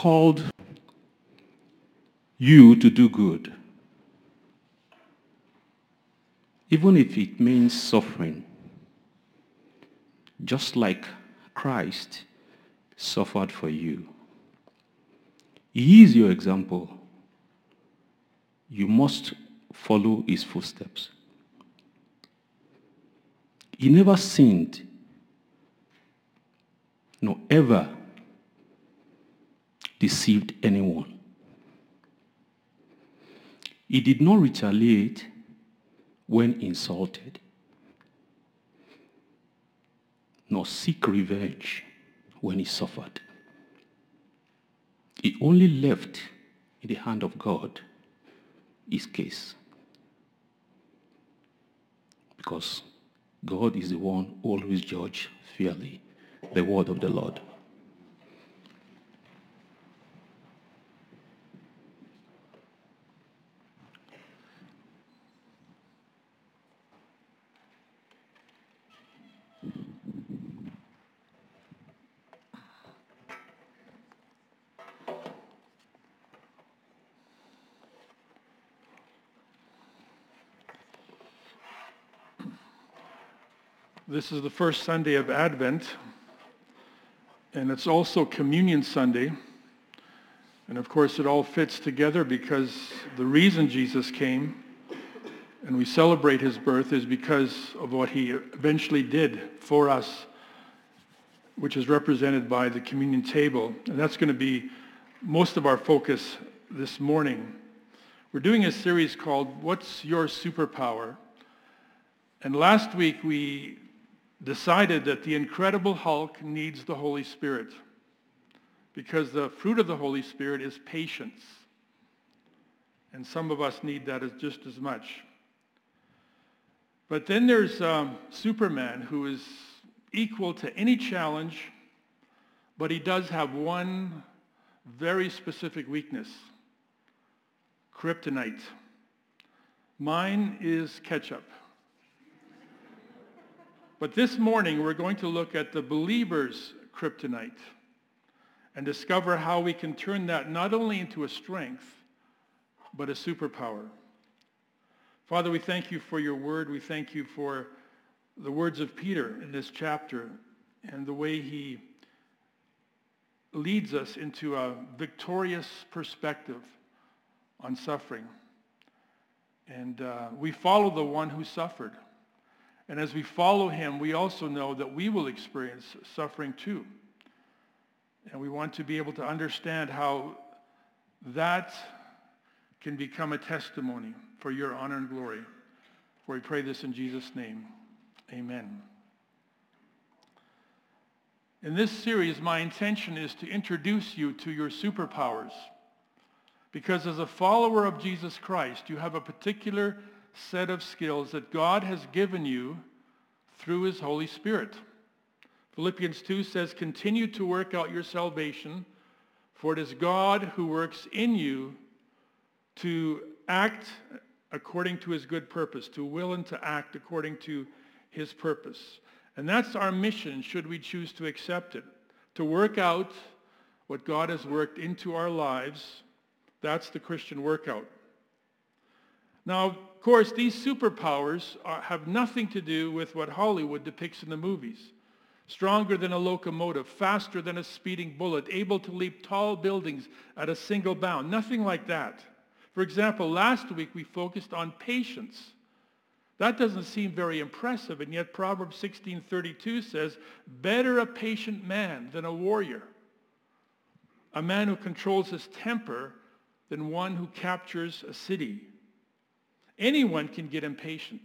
called you to do good, even if it means suffering, just like Christ suffered for you. He is your example. You must follow his footsteps. He never sinned, nor ever deceived anyone. He did not retaliate when insulted, nor seek revenge when he suffered. He only left in the hand of God his case. Because God is the one who always judge fairly the word of the Lord. This is the first Sunday of Advent, and it's also Communion Sunday. And of course, it all fits together because the reason Jesus came and we celebrate his birth is because of what he eventually did for us, which is represented by the communion table. And that's going to be most of our focus this morning. We're doing a series called What's Your Superpower? And last week we decided that the Incredible Hulk needs the Holy Spirit because the fruit of the Holy Spirit is patience. And some of us need that as just as much. But then there's um, Superman who is equal to any challenge, but he does have one very specific weakness. Kryptonite. Mine is ketchup. But this morning, we're going to look at the believer's kryptonite and discover how we can turn that not only into a strength, but a superpower. Father, we thank you for your word. We thank you for the words of Peter in this chapter and the way he leads us into a victorious perspective on suffering. And uh, we follow the one who suffered. And as we follow him, we also know that we will experience suffering too. And we want to be able to understand how that can become a testimony for your honor and glory. For we pray this in Jesus' name. Amen. In this series, my intention is to introduce you to your superpowers. Because as a follower of Jesus Christ, you have a particular set of skills that God has given you through his Holy Spirit. Philippians 2 says, continue to work out your salvation, for it is God who works in you to act according to his good purpose, to will and to act according to his purpose. And that's our mission, should we choose to accept it, to work out what God has worked into our lives. That's the Christian workout. Now, of course, these superpowers are, have nothing to do with what Hollywood depicts in the movies. Stronger than a locomotive, faster than a speeding bullet, able to leap tall buildings at a single bound. Nothing like that. For example, last week we focused on patience. That doesn't seem very impressive, and yet Proverbs 16.32 says, better a patient man than a warrior. A man who controls his temper than one who captures a city. Anyone can get impatient.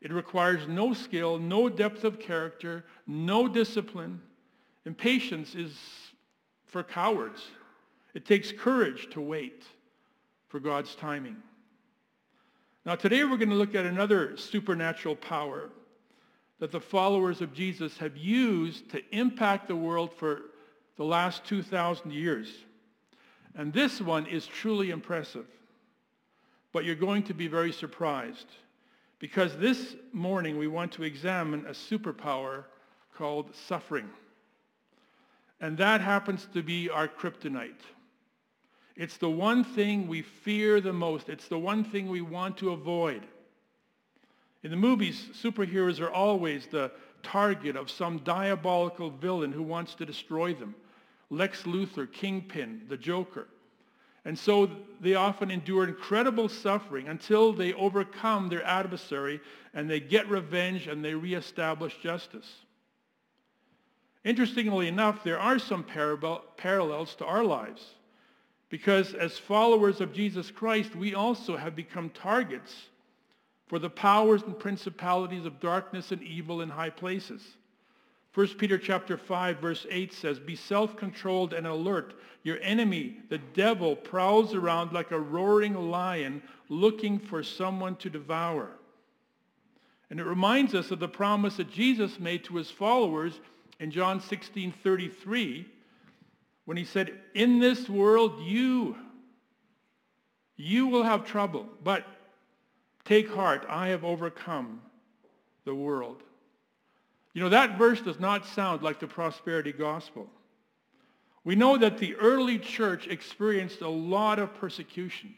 It requires no skill, no depth of character, no discipline. Impatience is for cowards. It takes courage to wait for God's timing. Now today we're going to look at another supernatural power that the followers of Jesus have used to impact the world for the last 2,000 years. And this one is truly impressive. But you're going to be very surprised because this morning we want to examine a superpower called suffering. And that happens to be our kryptonite. It's the one thing we fear the most. It's the one thing we want to avoid. In the movies, superheroes are always the target of some diabolical villain who wants to destroy them. Lex Luthor, Kingpin, the Joker. And so they often endure incredible suffering until they overcome their adversary and they get revenge and they reestablish justice. Interestingly enough, there are some parallels to our lives because as followers of Jesus Christ, we also have become targets for the powers and principalities of darkness and evil in high places. 1 Peter chapter 5 verse 8 says, Be self-controlled and alert. Your enemy, the devil, prowls around like a roaring lion looking for someone to devour. And it reminds us of the promise that Jesus made to his followers in John 16, 33, when he said, In this world you, you will have trouble, but take heart, I have overcome the world. You know, that verse does not sound like the prosperity gospel. We know that the early church experienced a lot of persecution.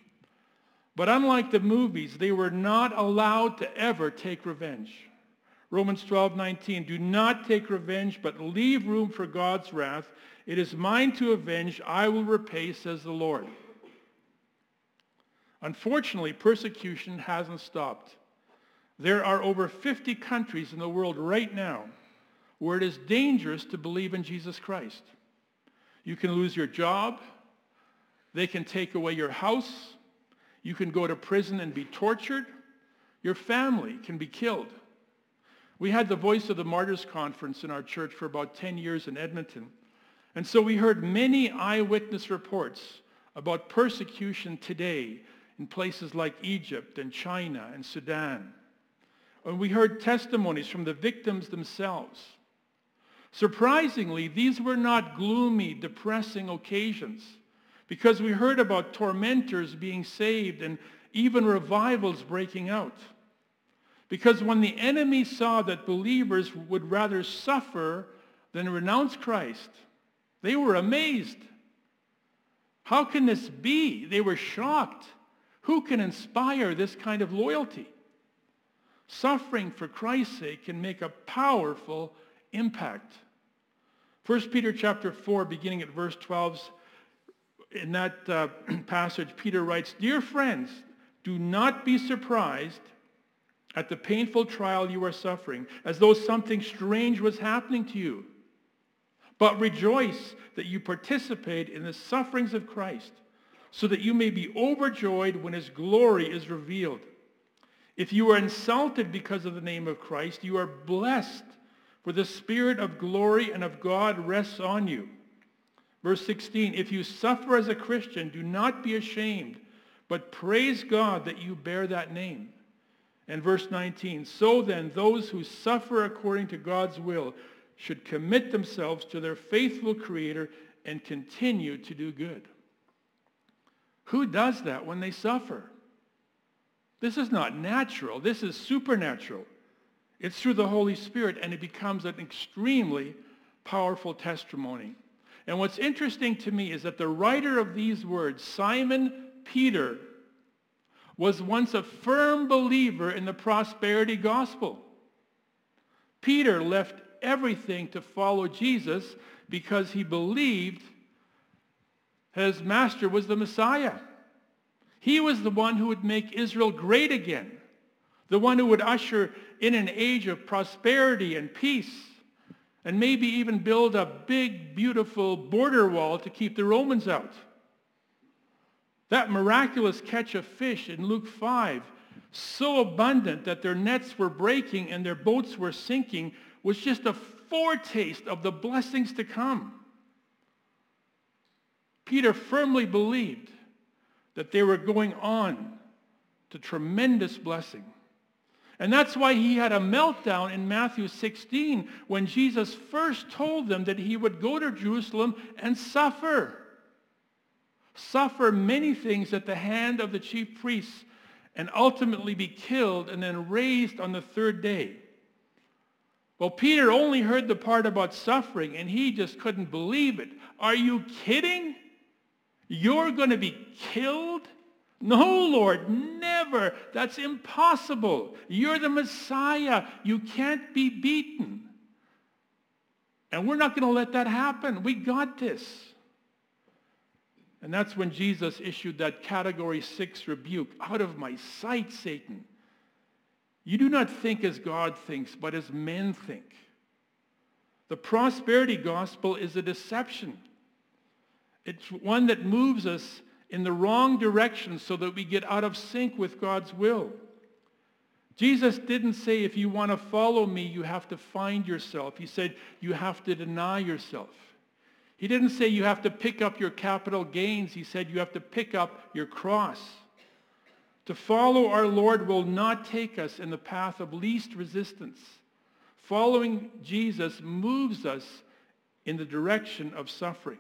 But unlike the movies, they were not allowed to ever take revenge. Romans 12, 19, do not take revenge, but leave room for God's wrath. It is mine to avenge. I will repay, says the Lord. Unfortunately, persecution hasn't stopped. There are over 50 countries in the world right now where it is dangerous to believe in Jesus Christ. You can lose your job. They can take away your house. You can go to prison and be tortured. Your family can be killed. We had the Voice of the Martyrs conference in our church for about 10 years in Edmonton. And so we heard many eyewitness reports about persecution today in places like Egypt and China and Sudan. And we heard testimonies from the victims themselves. Surprisingly, these were not gloomy, depressing occasions because we heard about tormentors being saved and even revivals breaking out. Because when the enemy saw that believers would rather suffer than renounce Christ, they were amazed. How can this be? They were shocked. Who can inspire this kind of loyalty? Suffering for Christ's sake can make a powerful impact. 1 Peter chapter 4, beginning at verse 12, in that uh, passage, Peter writes, Dear friends, do not be surprised at the painful trial you are suffering, as though something strange was happening to you. But rejoice that you participate in the sufferings of Christ, so that you may be overjoyed when his glory is revealed. If you are insulted because of the name of Christ, you are blessed, for the Spirit of glory and of God rests on you. Verse 16, if you suffer as a Christian, do not be ashamed, but praise God that you bear that name. And verse 19, so then those who suffer according to God's will should commit themselves to their faithful Creator and continue to do good. Who does that when they suffer? This is not natural. This is supernatural. It's through the Holy Spirit, and it becomes an extremely powerful testimony. And what's interesting to me is that the writer of these words, Simon Peter, was once a firm believer in the prosperity gospel. Peter left everything to follow Jesus because he believed his master was the Messiah. He was the one who would make Israel great again, the one who would usher in an age of prosperity and peace, and maybe even build a big, beautiful border wall to keep the Romans out. That miraculous catch of fish in Luke 5, so abundant that their nets were breaking and their boats were sinking, was just a foretaste of the blessings to come. Peter firmly believed that they were going on to tremendous blessing. And that's why he had a meltdown in Matthew 16 when Jesus first told them that he would go to Jerusalem and suffer. Suffer many things at the hand of the chief priests and ultimately be killed and then raised on the third day. Well, Peter only heard the part about suffering and he just couldn't believe it. Are you kidding? You're going to be killed? No, Lord, never. That's impossible. You're the Messiah. You can't be beaten. And we're not going to let that happen. We got this. And that's when Jesus issued that category six rebuke. Out of my sight, Satan. You do not think as God thinks, but as men think. The prosperity gospel is a deception. It's one that moves us in the wrong direction so that we get out of sync with God's will. Jesus didn't say, if you want to follow me, you have to find yourself. He said, you have to deny yourself. He didn't say you have to pick up your capital gains. He said you have to pick up your cross. To follow our Lord will not take us in the path of least resistance. Following Jesus moves us in the direction of suffering.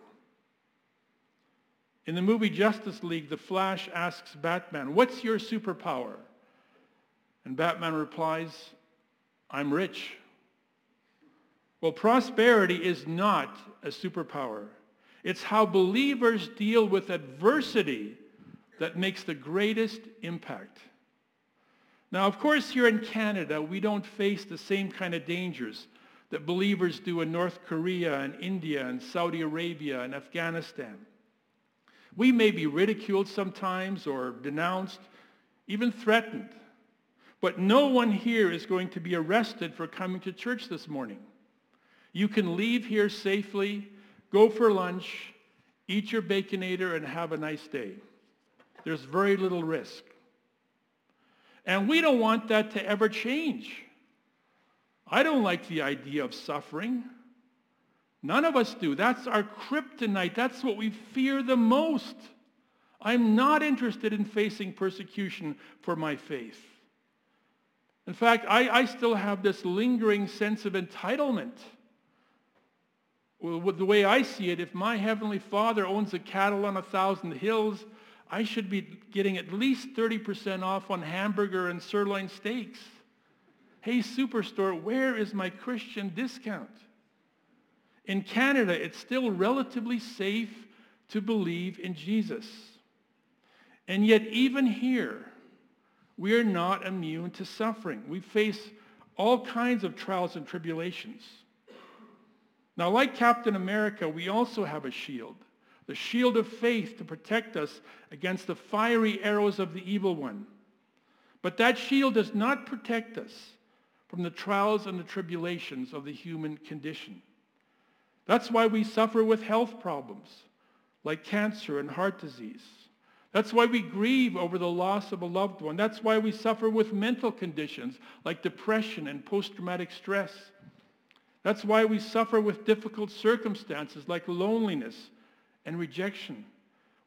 In the movie Justice League, the Flash asks Batman, what's your superpower? And Batman replies, I'm rich. Well, prosperity is not a superpower. It's how believers deal with adversity that makes the greatest impact. Now, of course, here in Canada, we don't face the same kind of dangers that believers do in North Korea and India and Saudi Arabia and Afghanistan. We may be ridiculed sometimes or denounced, even threatened. But no one here is going to be arrested for coming to church this morning. You can leave here safely, go for lunch, eat your Baconator, and have a nice day. There's very little risk. And we don't want that to ever change. I don't like the idea of suffering. None of us do. That's our kryptonite. That's what we fear the most. I'm not interested in facing persecution for my faith. In fact, I, I still have this lingering sense of entitlement. Well, the way I see it, if my Heavenly Father owns a cattle on a thousand hills, I should be getting at least 30% off on hamburger and sirloin steaks. Hey, Superstore, where is my Christian discount? In Canada, it's still relatively safe to believe in Jesus. And yet, even here, we are not immune to suffering. We face all kinds of trials and tribulations. Now, like Captain America, we also have a shield the shield of faith to protect us against the fiery arrows of the evil one. But that shield does not protect us from the trials and the tribulations of the human condition. That's why we suffer with health problems like cancer and heart disease. That's why we grieve over the loss of a loved one. That's why we suffer with mental conditions like depression and post-traumatic stress. That's why we suffer with difficult circumstances like loneliness and rejection.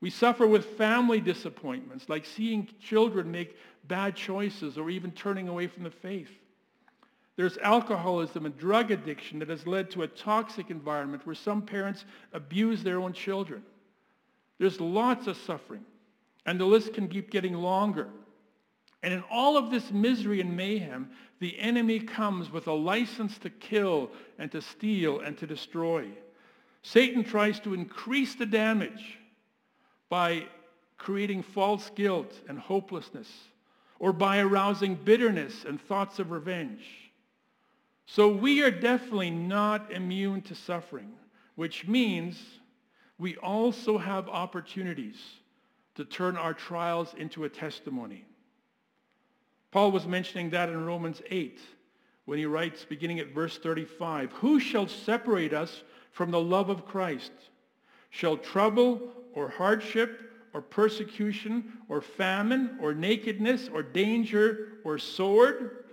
We suffer with family disappointments, like seeing children make bad choices or even turning away from the faith. There's alcoholism and drug addiction that has led to a toxic environment where some parents abuse their own children. There's lots of suffering, and the list can keep getting longer. And in all of this misery and mayhem, the enemy comes with a license to kill and to steal and to destroy. Satan tries to increase the damage by creating false guilt and hopelessness or by arousing bitterness and thoughts of revenge. So we are definitely not immune to suffering, which means we also have opportunities to turn our trials into a testimony. Paul was mentioning that in Romans 8 when he writes, beginning at verse 35, Who shall separate us from the love of Christ? Shall trouble or hardship or persecution or famine or nakedness or danger or sword?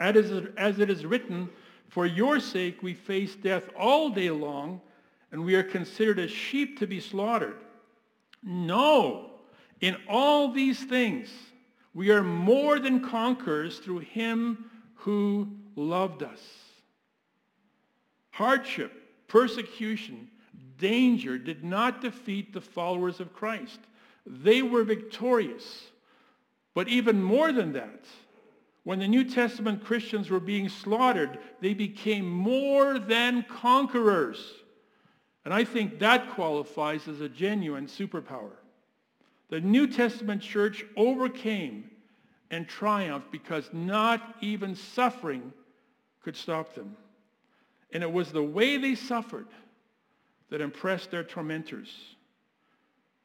As it is written, for your sake we face death all day long, and we are considered as sheep to be slaughtered. No, in all these things we are more than conquerors through him who loved us. Hardship, persecution, danger did not defeat the followers of Christ. They were victorious. But even more than that, When the New Testament Christians were being slaughtered, they became more than conquerors. And I think that qualifies as a genuine superpower. The New Testament church overcame and triumphed because not even suffering could stop them. And it was the way they suffered that impressed their tormentors.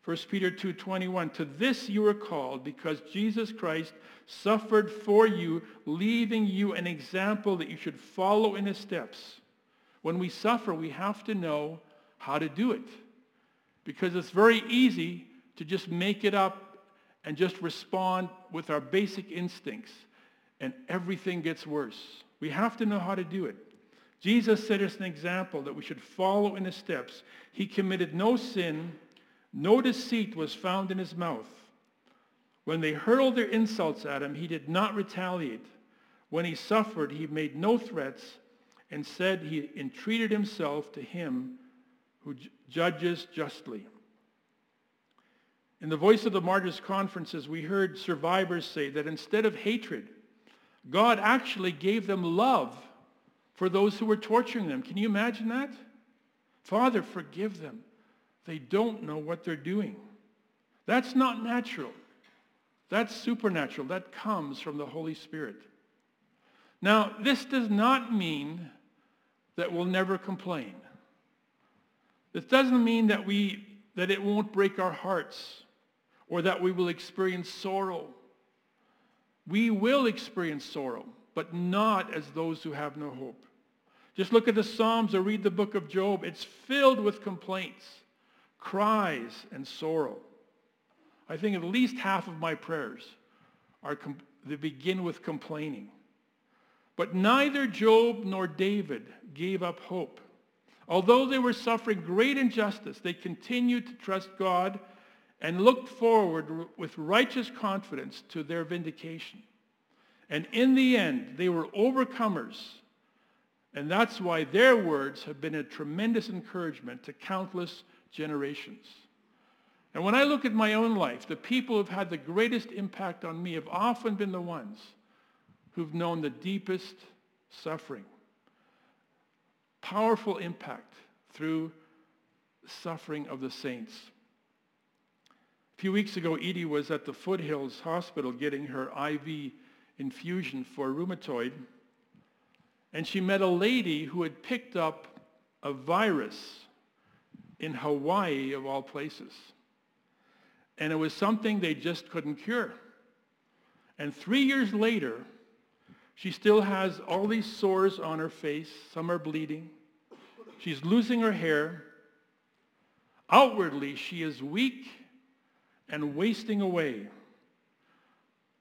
1 Peter 2.21, to this you are called because Jesus Christ suffered for you, leaving you an example that you should follow in his steps. When we suffer, we have to know how to do it. Because it's very easy to just make it up and just respond with our basic instincts. And everything gets worse. We have to know how to do it. Jesus set us an example that we should follow in his steps. He committed no sin. No deceit was found in his mouth. When they hurled their insults at him, he did not retaliate. When he suffered, he made no threats and said he entreated himself to him who judges justly. In the Voice of the Martyrs conferences, we heard survivors say that instead of hatred, God actually gave them love for those who were torturing them. Can you imagine that? Father, forgive them. They don't know what they're doing. That's not natural. That's supernatural. That comes from the Holy Spirit. Now, this does not mean that we'll never complain. This doesn't mean that, we, that it won't break our hearts or that we will experience sorrow. We will experience sorrow, but not as those who have no hope. Just look at the Psalms or read the book of Job. It's filled with complaints, cries, and sorrow. I think at least half of my prayers are com- they begin with complaining. But neither Job nor David gave up hope. Although they were suffering great injustice, they continued to trust God and looked forward with righteous confidence to their vindication. And in the end, they were overcomers. And that's why their words have been a tremendous encouragement to countless generations. And when I look at my own life, the people who've had the greatest impact on me have often been the ones who've known the deepest suffering. Powerful impact through suffering of the saints. A few weeks ago, Edie was at the Foothills Hospital getting her IV infusion for rheumatoid. And she met a lady who had picked up a virus in Hawaii, of all places. And it was something they just couldn't cure. And three years later, she still has all these sores on her face. Some are bleeding. She's losing her hair. Outwardly, she is weak and wasting away.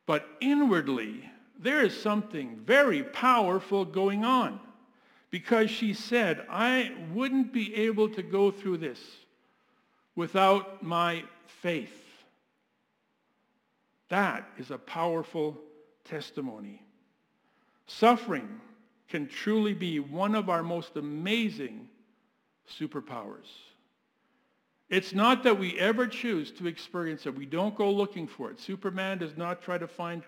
But inwardly, there is something very powerful going on because she said, I wouldn't be able to go through this without my faith. That is a powerful testimony. Suffering can truly be one of our most amazing superpowers. It's not that we ever choose to experience it. We don't go looking for it. Superman does not try to find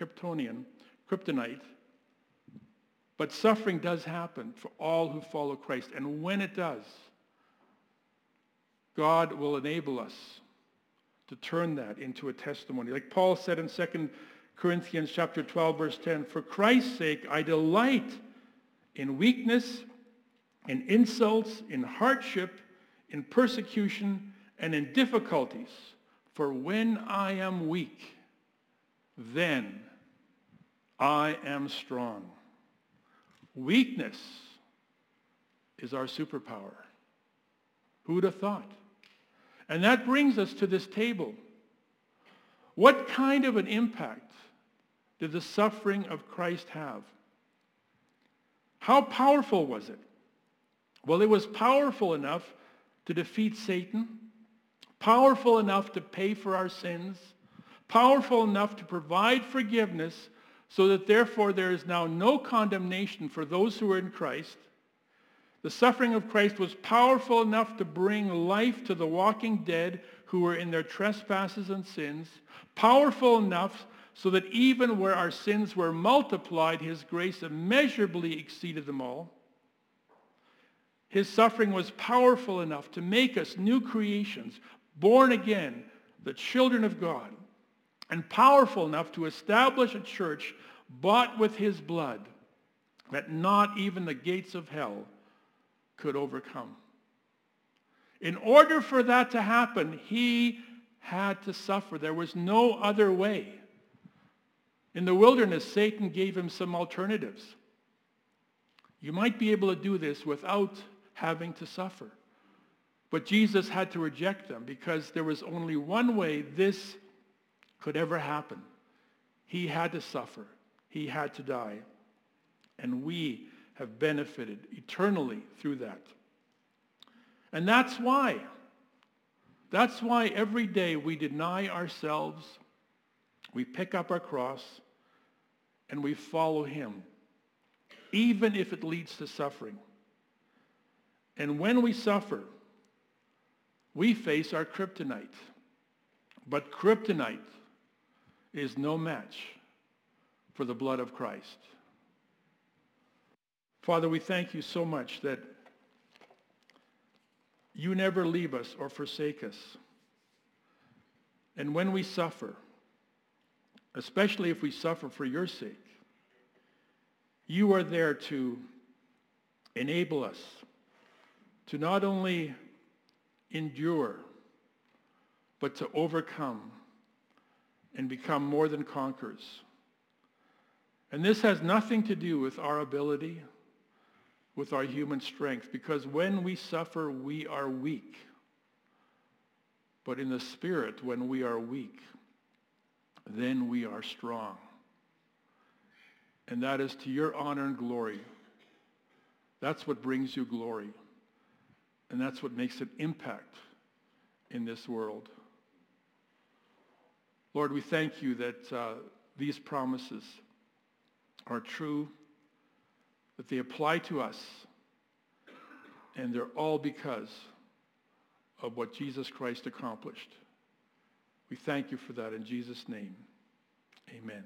Kryptonian, kryptonite. But suffering does happen for all who follow Christ. And when it does, God will enable us to turn that into a testimony. Like Paul said in 2 Corinthians chapter 12, verse 10, for Christ's sake, I delight in weakness, in insults, in hardship, in persecution, and in difficulties. For when I am weak, then I am strong. Weakness is our superpower. Who would have thought? And that brings us to this table. What kind of an impact did the suffering of Christ have? How powerful was it? Well, it was powerful enough to defeat Satan, powerful enough to pay for our sins, powerful enough to provide forgiveness so that therefore there is now no condemnation for those who are in Christ. The suffering of Christ was powerful enough to bring life to the walking dead who were in their trespasses and sins, powerful enough so that even where our sins were multiplied, his grace immeasurably exceeded them all. His suffering was powerful enough to make us new creations, born again, the children of God, and powerful enough to establish a church bought with his blood that not even the gates of hell could overcome. In order for that to happen, he had to suffer. There was no other way. In the wilderness, Satan gave him some alternatives. You might be able to do this without having to suffer. But Jesus had to reject them because there was only one way this could ever happen. He had to suffer. He had to die. And we have benefited eternally through that. And that's why. That's why every day we deny ourselves, we pick up our cross, and we follow him, even if it leads to suffering. And when we suffer, we face our kryptonite. But kryptonite is no match for the blood of Christ. Father, we thank you so much that you never leave us or forsake us. And when we suffer, especially if we suffer for your sake, you are there to enable us to not only endure, but to overcome and become more than conquerors. And this has nothing to do with our ability, with our human strength, because when we suffer, we are weak. But in the spirit, when we are weak, then we are strong. And that is to your honor and glory. That's what brings you glory. And that's what makes an impact in this world. Lord, we thank you that uh, these promises are true, that they apply to us, and they're all because of what Jesus Christ accomplished. We thank you for that in Jesus' name. Amen.